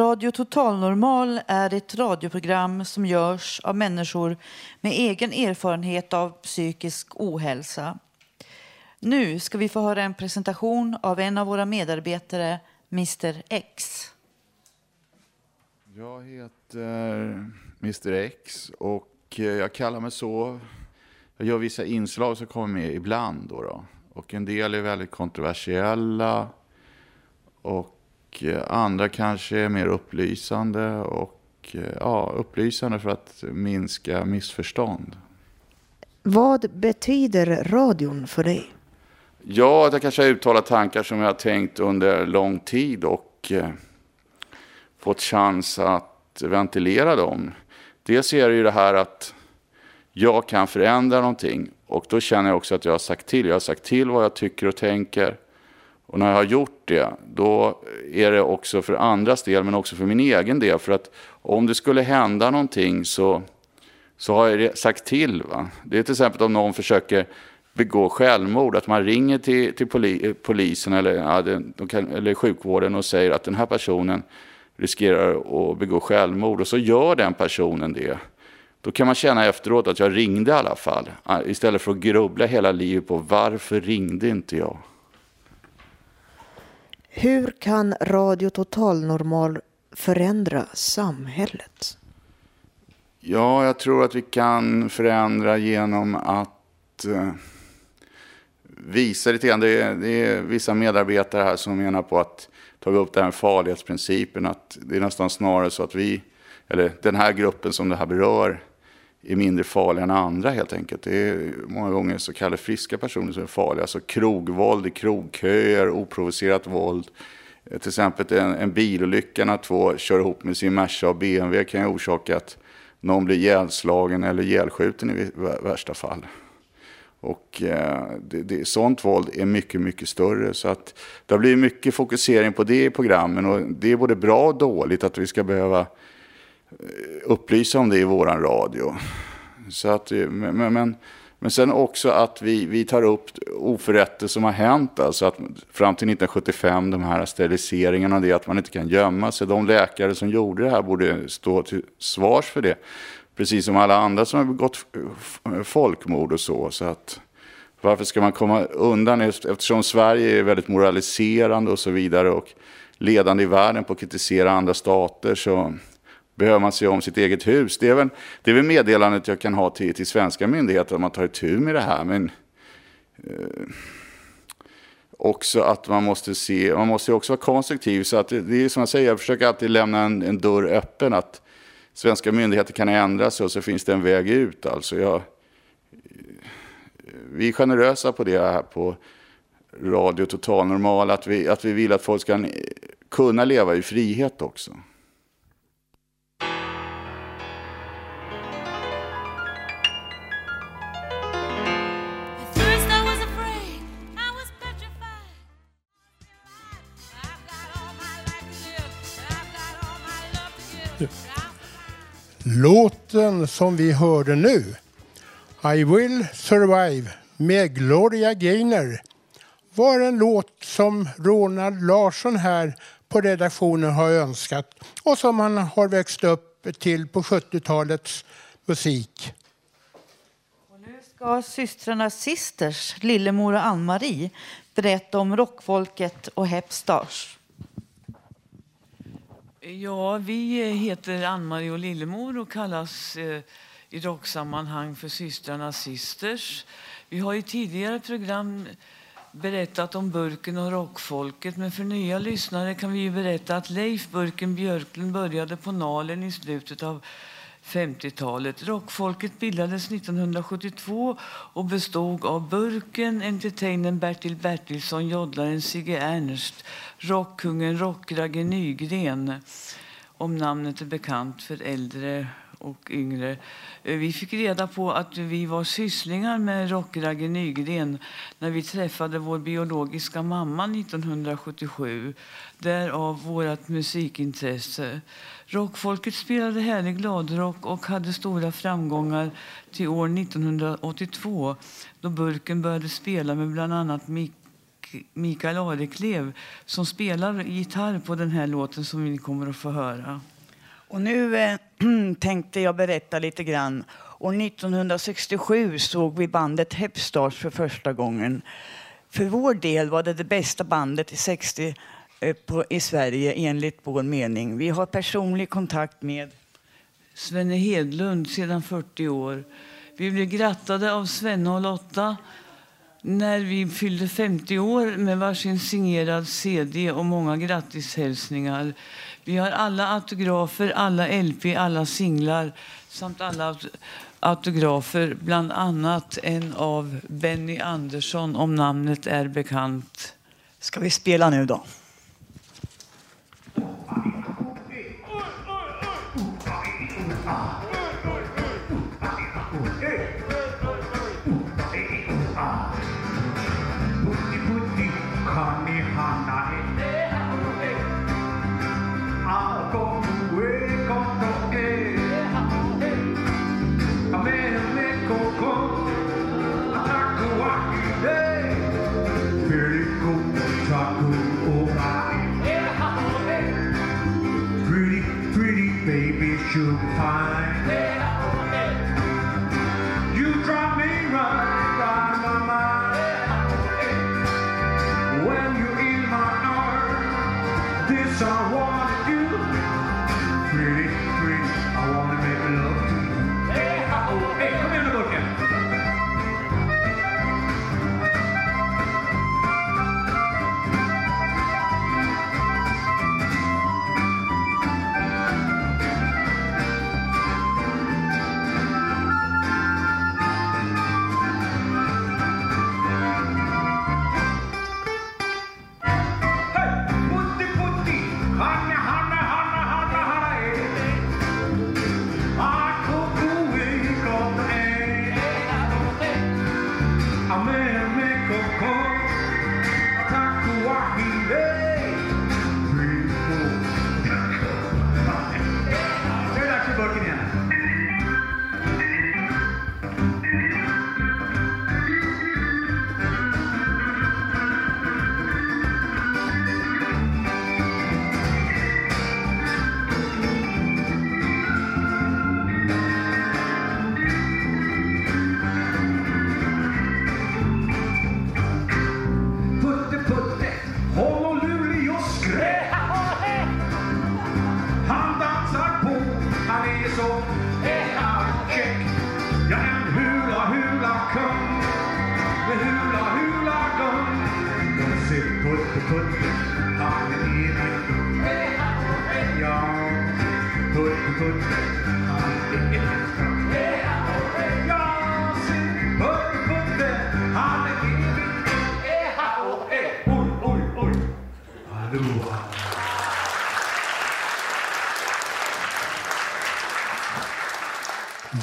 Radio Total Normal är ett radioprogram som görs av människor med egen erfarenhet av psykisk ohälsa. Nu ska vi få höra en presentation av en av våra medarbetare, Mr X. Jag heter Mr X och eh, jag kallar mig så. Jag gör vissa inslag som kommer med ibland. Då då. Och en del är väldigt kontroversiella. Och andra kanske är mer upplysande. Och eh, ja, upplysande för att minska missförstånd. Vad betyder radion för dig? Ja, att jag kanske har uttalat tankar som jag har tänkt under lång tid och eh, fått chans att ventilera dem. Dels är det ju det här att jag kan förändra någonting och då känner jag också att jag har sagt till. Jag har sagt till vad jag tycker och tänker. Och när jag har gjort det, då är det också för andras del men också för min egen del. För att om det skulle hända någonting så, så har jag sagt till. Va? Det är till exempel om någon försöker begå självmord, att man ringer till, till poli, polisen eller, ja, de kan, eller sjukvården och säger att den här personen riskerar att begå självmord och så gör den personen det. Då kan man känna efteråt att jag ringde i alla fall. Istället för att grubbla hela livet på varför ringde inte jag? Hur kan Radio Total Normal förändra samhället? Ja, jag tror att vi kan förändra genom att eh, visa lite grann. Det är, det är vissa medarbetare här som menar på att ta upp den här farlighetsprincipen. Att det är nästan snarare så att vi, eller den här gruppen som det här berör, är mindre farliga än andra helt enkelt. Det är många gånger så kallade friska personer som är farliga. Alltså krogvåld i krogköer, oprovocerat våld. Till exempel en, en bilolycka när två kör ihop med sin Merca och BMW kan ju orsaka att någon blir ihjälslagen eller ihjälskjuten i värsta fall. Och eh, det, det, sånt våld är mycket, mycket större. Så att det har blivit mycket fokusering på det i programmen. Och det är både bra och dåligt att vi ska behöva upplysa om det i våran radio. Så att, eh, men, men- men, sen också att vi, vi tar upp oförrätter som har hänt. Alltså att fram till 1975, de här steriliseringarna, det att man inte kan gömma sig. De läkare som gjorde det här borde stå till svars för det. Precis som alla andra som har begått folkmord och så. så att, varför ska man komma undan eftersom Sverige är väldigt moraliserande och så vidare och ledande i världen på att kritisera andra stater så behöver man se om sitt eget hus. Det är väl, det är väl meddelandet jag kan ha till, till svenska myndigheter att man tar itu med det här. Men eh, också att man måste se, man måste också vara konstruktiv. Så att det, det är som jag säger, jag försöker alltid lämna en, en dörr öppen. att Svenska myndigheter kan ändra sig och så finns det en väg ut. Alltså jag, eh, vi är generösa på det här på Radio Total Normal. Att vi, att vi vill att folk ska kunna leva i frihet också. Låten som vi hörde nu, I will survive med Gloria Gaynor, var en låt som Ronald Larsson här på redaktionen har önskat och som han har växt upp till på 70-talets musik. Nu ska systrarna Sisters, Lillemor och Ann-Marie, berätta om rockfolket och Hep Stars. Ja, vi eh, heter Ann-Marie och Lillemor och kallas eh, i rocksammanhang för systrarna Sisters. Vi har i tidigare program berättat om Burken och rockfolket men för nya lyssnare kan vi ju berätta att Leif Burken Björklund började på Nalen i slutet av 50-talet. Rockfolket bildades 1972 och bestod av Burken, entertainern Bertil Bertilsson, joddlaren Sigge Ernst, rockkungen Rockragge Nygren, om namnet är bekant för äldre och yngre. Eh, vi fick reda på att vi var sysslingar med Rockragge Nygren när vi träffade vår biologiska mamma 1977. Därav vårt musikintresse. Rockfolket spelade härlig gladrock och hade stora framgångar till år 1982 då Burken började spela med bland annat Mick Mikael Areklev som spelar gitarr på den här låten som vi kommer att få höra. Och nu eh, tänkte jag berätta lite grann. År 1967 såg vi bandet Hepstars för första gången. För vår del var det det bästa bandet i 60 eh, på, i Sverige enligt vår mening. Vi har personlig kontakt med Svenne Hedlund sedan 40 år. Vi blev grattade av Svenne och Lotta när vi fyllde 50 år med varsin signerad CD och många grattishälsningar. Vi har alla autografer, alla LP, alla singlar samt alla autografer, bland annat en av Benny Andersson, om namnet är bekant. Ska vi spela nu då?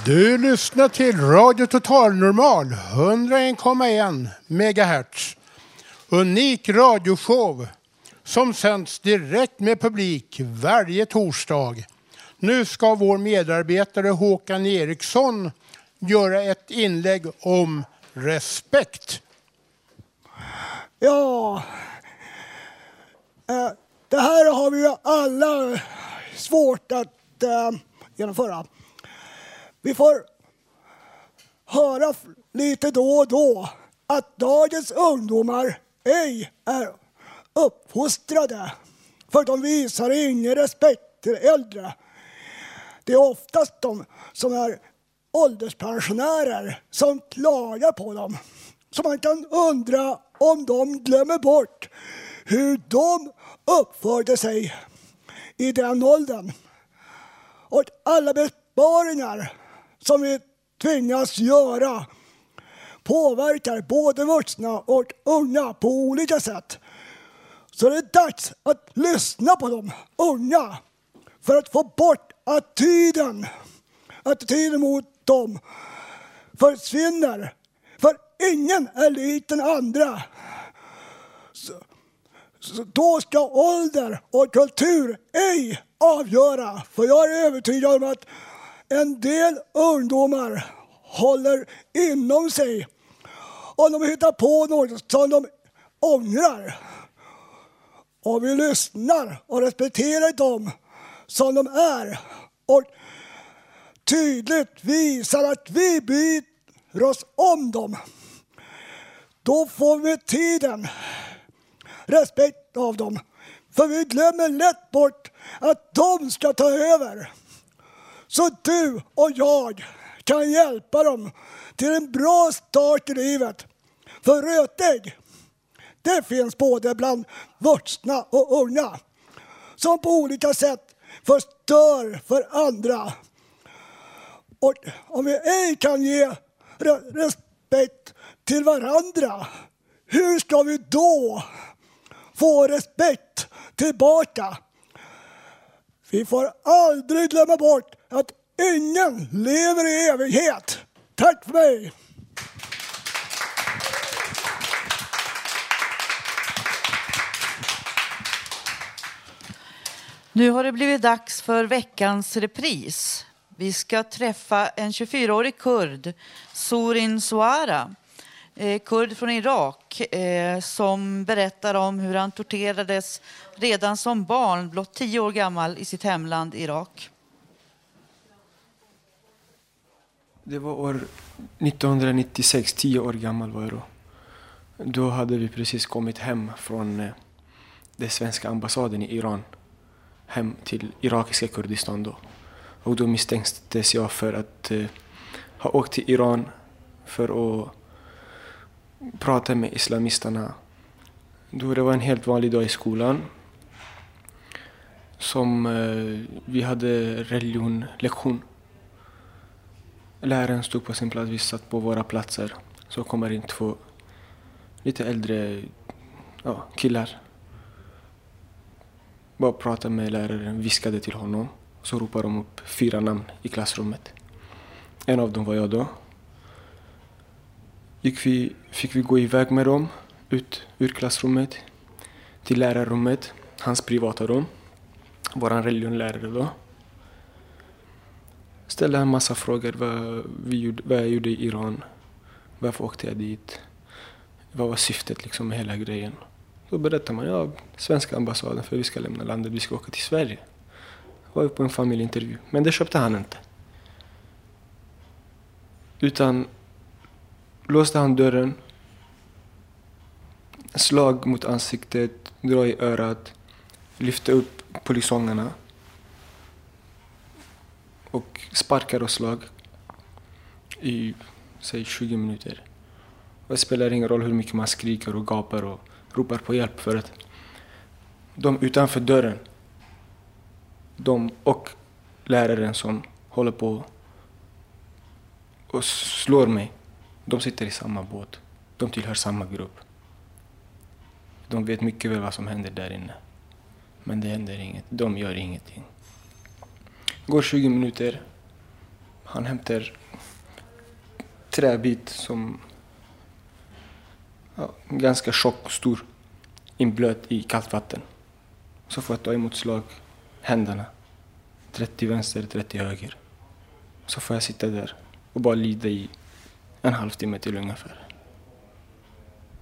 Du lyssnar till Radio Total Normal 101,1 MHz. Unik radioshow som sänds direkt med publik varje torsdag. Nu ska vår medarbetare Håkan Eriksson göra ett inlägg om respekt. Ja, eh, det här har vi alla svårt att eh, genomföra. Vi får höra lite då och då att dagens ungdomar ej är uppfostrade för de visar ingen respekt till äldre. Det är oftast de som är ålderspensionärer som klagar på dem. Så man kan undra om de glömmer bort hur de uppförde sig i den åldern. Och alla besparingar som vi tvingas göra påverkar både vuxna och unga på olika sätt. Så det är dags att lyssna på de unga för att få bort attityden. Attityden mot dem försvinner. För ingen är lik den andra. Så, så då ska ålder och kultur ej avgöra. För jag är övertygad om att en del ungdomar håller inom sig och de hittar på något som de ångrar. Och vi lyssnar och respekterar dem som de är och tydligt visar att vi bryr oss om dem. Då får vi med tiden respekt av dem. För vi glömmer lätt bort att de ska ta över. Så du och jag kan hjälpa dem till en bra start i livet. För rötägg, det finns både bland vuxna och unga som på olika sätt förstör för andra. Och om vi ej kan ge re- respekt till varandra, hur ska vi då få respekt tillbaka? Vi får aldrig glömma bort att ingen lever i evighet. Tack för mig! Nu har det blivit dags för veckans repris. Vi ska träffa en 24-årig kurd, Sorin Suara, eh, kurd från Irak, eh, som berättar om hur han torterades redan som barn, blott tio år gammal, i sitt hemland Irak. Det var år 1996, tio år gammal var jag då. Då hade vi precis kommit hem från eh, den svenska ambassaden i Iran hem till irakiska Kurdistan då. Och då misstänktes jag för att eh, ha åkt till Iran för att prata med islamisterna. Då det var en helt vanlig dag i skolan. Som eh, vi hade religionlektion. Läraren stod på sin plats, vi satt på våra platser. Så kommer in två lite äldre ja, killar. Bara pratade med läraren, viskade till honom. Så ropade de upp fyra namn i klassrummet. En av dem var jag då. Gick vi, fick vi gå iväg med dem ut ur klassrummet till lärarrummet, hans privata rum. Vår religionlärare då. Ställde en massa frågor vad, vi gjorde, vad jag gjorde i Iran. Varför åkte jag dit? Vad var syftet liksom med hela grejen? Då berättar man, ja, svenska ambassaden för vi ska lämna landet, vi ska åka till Sverige. Var vi på en familjeintervju, men det köpte han inte. Utan låste han dörren, slag mot ansiktet, dra i örat, lyfte upp polisongerna och sparkar och slag i, säg 20 minuter. Och det spelar ingen roll hur mycket man skriker och gapar och ropar på hjälp för att de utanför dörren, de och läraren som håller på och slår mig, de sitter i samma båt. De tillhör samma grupp. De vet mycket väl vad som händer där inne. Men det händer inget. De gör ingenting. Går 20 minuter. Han hämtar träbit som ja, ganska tjock, stor, inblöt i kallt vatten. Så får jag ta emot slag, händerna. 30 vänster, 30 höger. Så får jag sitta där och bara lida i en halvtimme till ungefär.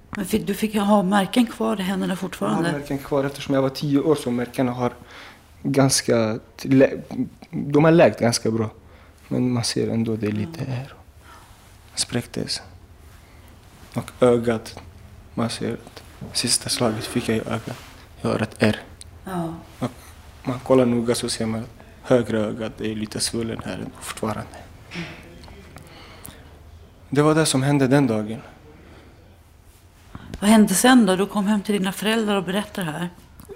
Men fick, du fick ha märken kvar i händerna Jag fortfarande? har märken kvar eftersom jag var tio år så märkena har ganska... De har läkt ganska bra. Men man ser ändå det är lite här. Spräcktes. Och ögat. Man ser att sista slaget fick jag i ögat. Jag har ett R. Ja. Och man kollar noga så ser man att högra ögat är lite svullen här fortfarande. Det var det som hände den dagen. Vad hände sen då? Du kom hem till dina föräldrar och berättade det här.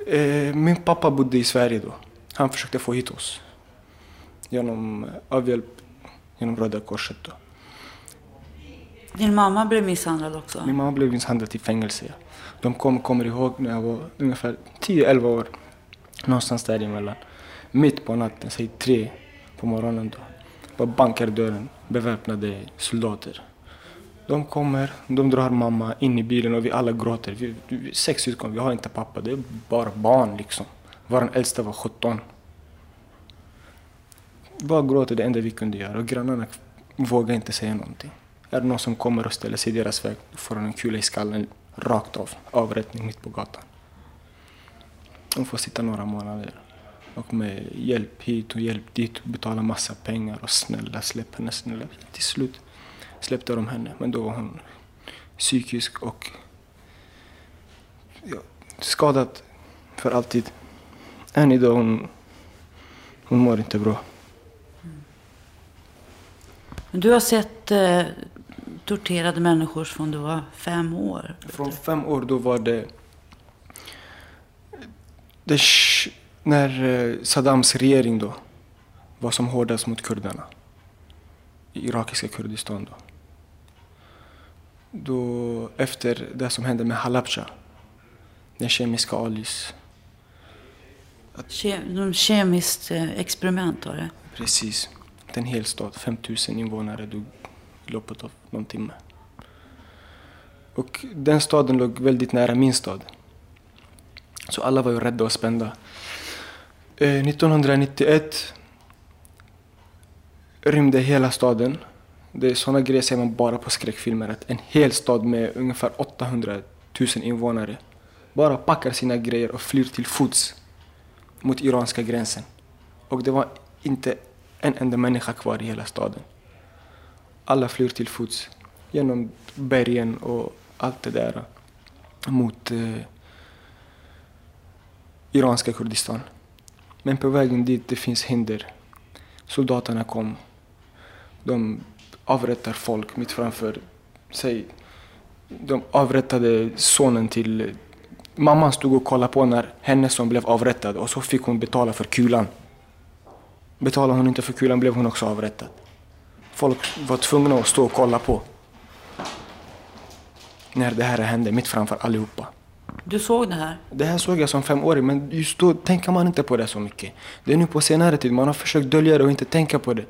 Eh, min pappa bodde i Sverige då. Han försökte få hit oss. Genom eh, avhjälp genom Röda Korset. Då. Din mamma blev misshandlad också? Min mamma blev misshandlad i fängelse. ja. De kom, kommer ihåg när jag var ungefär 10-11 år. Någonstans däremellan. Mitt på natten, säg tre på morgonen då. Bara bankar dörren, beväpnade soldater. De kommer, de drar mamma in i bilen och vi alla gråter. Vi, vi, sex syskon, vi har inte pappa. Det är bara barn liksom. Vår äldsta var 17. Bara gråter det enda vi kunde göra och grannarna vågar inte säga någonting. Är det någon som kommer och ställer sig i deras väg får de en kula i skallen rakt av. Avrättning mitt på gatan. De får sitta några månader. Och med hjälp hit och hjälp dit och betala massa pengar och snälla släpp henne, snälla. Till slut släppte de henne men då var hon psykisk och ja, skadad för alltid. Än idag hon, hon mår inte bra. Men du har sett eh, torterade människor från du var fem år? Från fem år då var det, det när eh, Saddams regering då var som hårdast mot kurderna i irakiska Kurdistan då. Då efter det som hände med Halabja, den kemiska alis. Ke- någon kemiskt eh, experiment var det? Precis. En hel stad, 5000 invånare dog i loppet av någon timme. Och den staden låg väldigt nära min stad. Så alla var ju rädda och spända. Eh, 1991 rymde hela staden. Det är sådana grejer ser man bara på skräckfilmer. Att en hel stad med ungefär 800 000 invånare bara packar sina grejer och flyr till fots mot iranska gränsen. Och det var inte en enda människa kvar i hela staden. Alla flyr till fots genom bergen och allt det där mot, eh, iranska Kurdistan. Men på vägen dit det finns hinder. Soldaterna kom. De avrättar folk mitt framför sig. De avrättade sonen till... Mamman stod och kollade på när hennes son blev avrättad och så fick hon betala för kulan. Betalade hon inte för kulan blev hon också avrättad. Folk var tvungna att stå och kolla på. När det här hände mitt framför allihopa. Du såg det här? Det här såg jag som femåring men just då tänker man inte på det så mycket. Det är nu på senare tid man har försökt dölja det och inte tänka på det.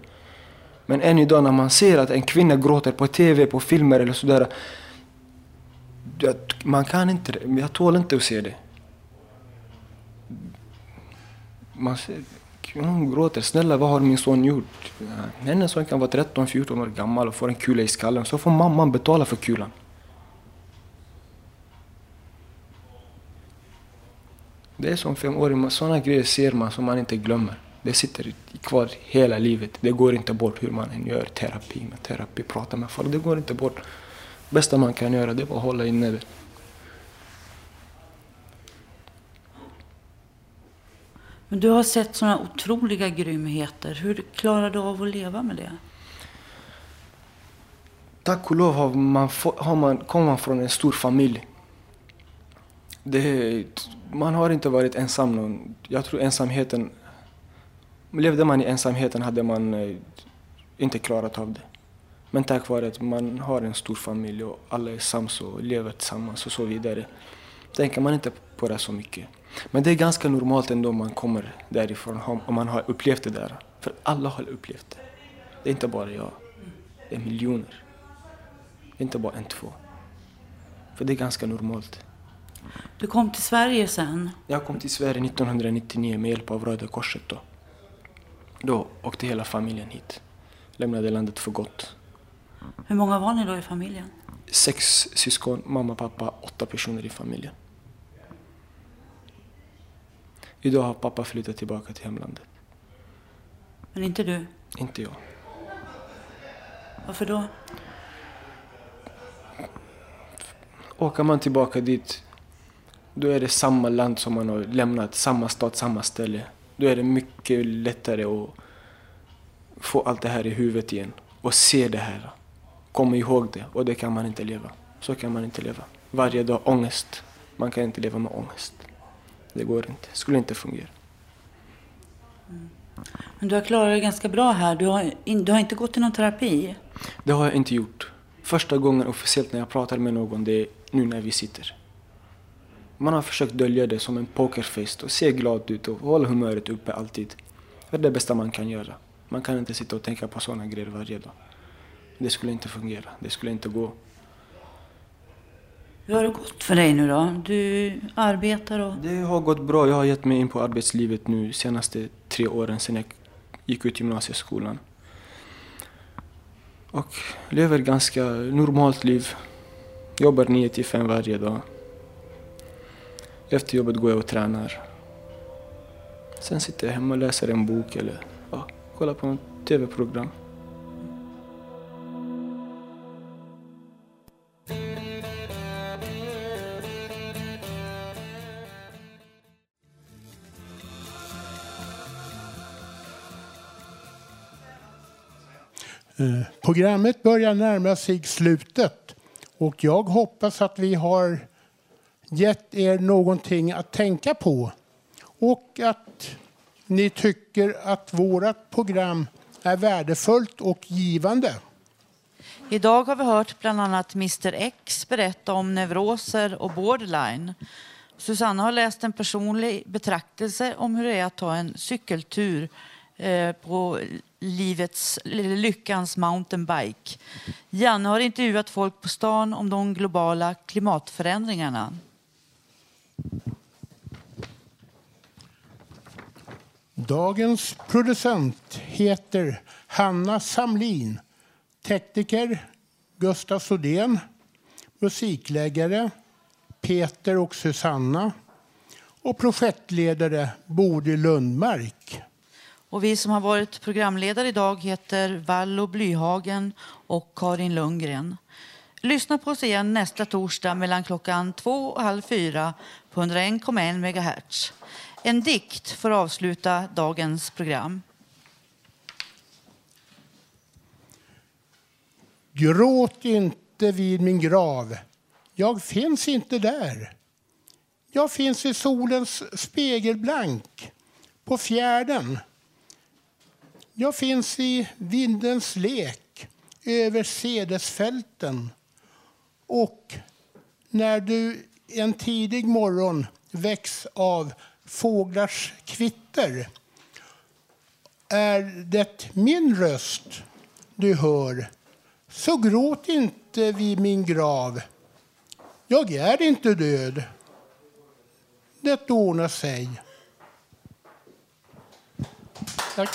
Men än idag när man ser att en kvinna gråter på TV, på filmer eller sådär. Man kan inte det. Jag tål inte att se det. Man ser, hon gråter. Snälla vad har min son gjort? Hennes son kan vara 13-14 år gammal och får en kula i skallen. Så får mamman betala för kulan. Det är som femåring, sådana grejer ser man som man inte glömmer. Det sitter kvar hela livet. Det går inte bort hur man än gör terapi, med terapi, prata med folk. Det går inte bort. bästa man kan göra det är att hålla inne det. Men du har sett sådana otroliga grymheter. Hur klarar du av att leva med det? Tack och lov har man, har man, kommer man från en stor familj. Det, man har inte varit ensam. Någon. Jag tror ensamheten... Levde man i ensamheten hade man eh, inte klarat av det. Men tack vare att man har en stor familj och alla är sams och lever tillsammans och så vidare tänker man inte på det så mycket. Men det är ganska normalt ändå om man kommer därifrån, om- om man har upplevt det där. För alla har upplevt det. Det är inte bara jag. Det är miljoner. Det är inte bara en, två. För det är ganska normalt. Du kom till Sverige sen. Jag kom till Sverige 1999 med hjälp av Röda Korset då. Då åkte hela familjen hit. Lämnade landet för gott. Hur många var ni då i familjen? Sex syskon, mamma, pappa, åtta personer i familjen. Idag har pappa flyttat tillbaka till hemlandet. Men inte du? Inte jag. Varför då? Åker man tillbaka dit, då är det samma land som man har lämnat, samma stad, samma ställe. Då är det mycket lättare att få allt det här i huvudet igen och se det här. Komma ihåg det och det kan man inte leva. Så kan man inte leva. Varje dag ångest. Man kan inte leva med ångest. Det går inte. Det skulle inte fungera. Men du har klarat dig ganska bra här. Du har, in, du har inte gått i någon terapi. Det har jag inte gjort. Första gången officiellt när jag pratar med någon, det är nu när vi sitter. Man har försökt dölja det som en pokerface och se glad ut och hålla humöret uppe alltid. Det är det bästa man kan göra. Man kan inte sitta och tänka på sådana grejer varje dag. Det skulle inte fungera. Det skulle inte gå. Hur har det gått för dig nu då? Du arbetar och... Det har gått bra. Jag har gett mig in på arbetslivet nu senaste tre åren sedan jag gick ut gymnasieskolan. Och lever ganska normalt liv. Jobbar 9 till 5 varje dag. Efter jobbet går jag och tränar. Sen sitter jag hemma och läser en bok eller ja, kollar på något tv-program. Eh, programmet börjar närma sig slutet och jag hoppas att vi har gett er någonting att tänka på och att ni tycker att vårt program är värdefullt och givande. Idag har vi hört bland annat Mr X berätta om neuroser och borderline. Susanna har läst en personlig betraktelse om hur det är att ta en cykeltur eh, på livets, lyckans mountainbike. Janne har intervjuat folk på stan om de globala klimatförändringarna. Dagens producent heter Hanna Samlin. Tekniker Gustaf Sodén. Musikläggare Peter och Susanna. Och projektledare Bodil Lundmark. Och vi som har varit programledare idag heter Vallo Blyhagen och Karin Lundgren. Lyssna på oss igen nästa torsdag mellan klockan två och halv fyra på 101,1 MHz. En dikt får avsluta dagens program. Gråt inte vid min grav. Jag finns inte där. Jag finns i solens spegelblank på fjärden. Jag finns i vindens lek över sädesfälten. Och när du en tidig morgon väcks av fåglars kvitter är det min röst du hör så gråt inte vid min grav. Jag är inte död. Det ordnar sig. Tack.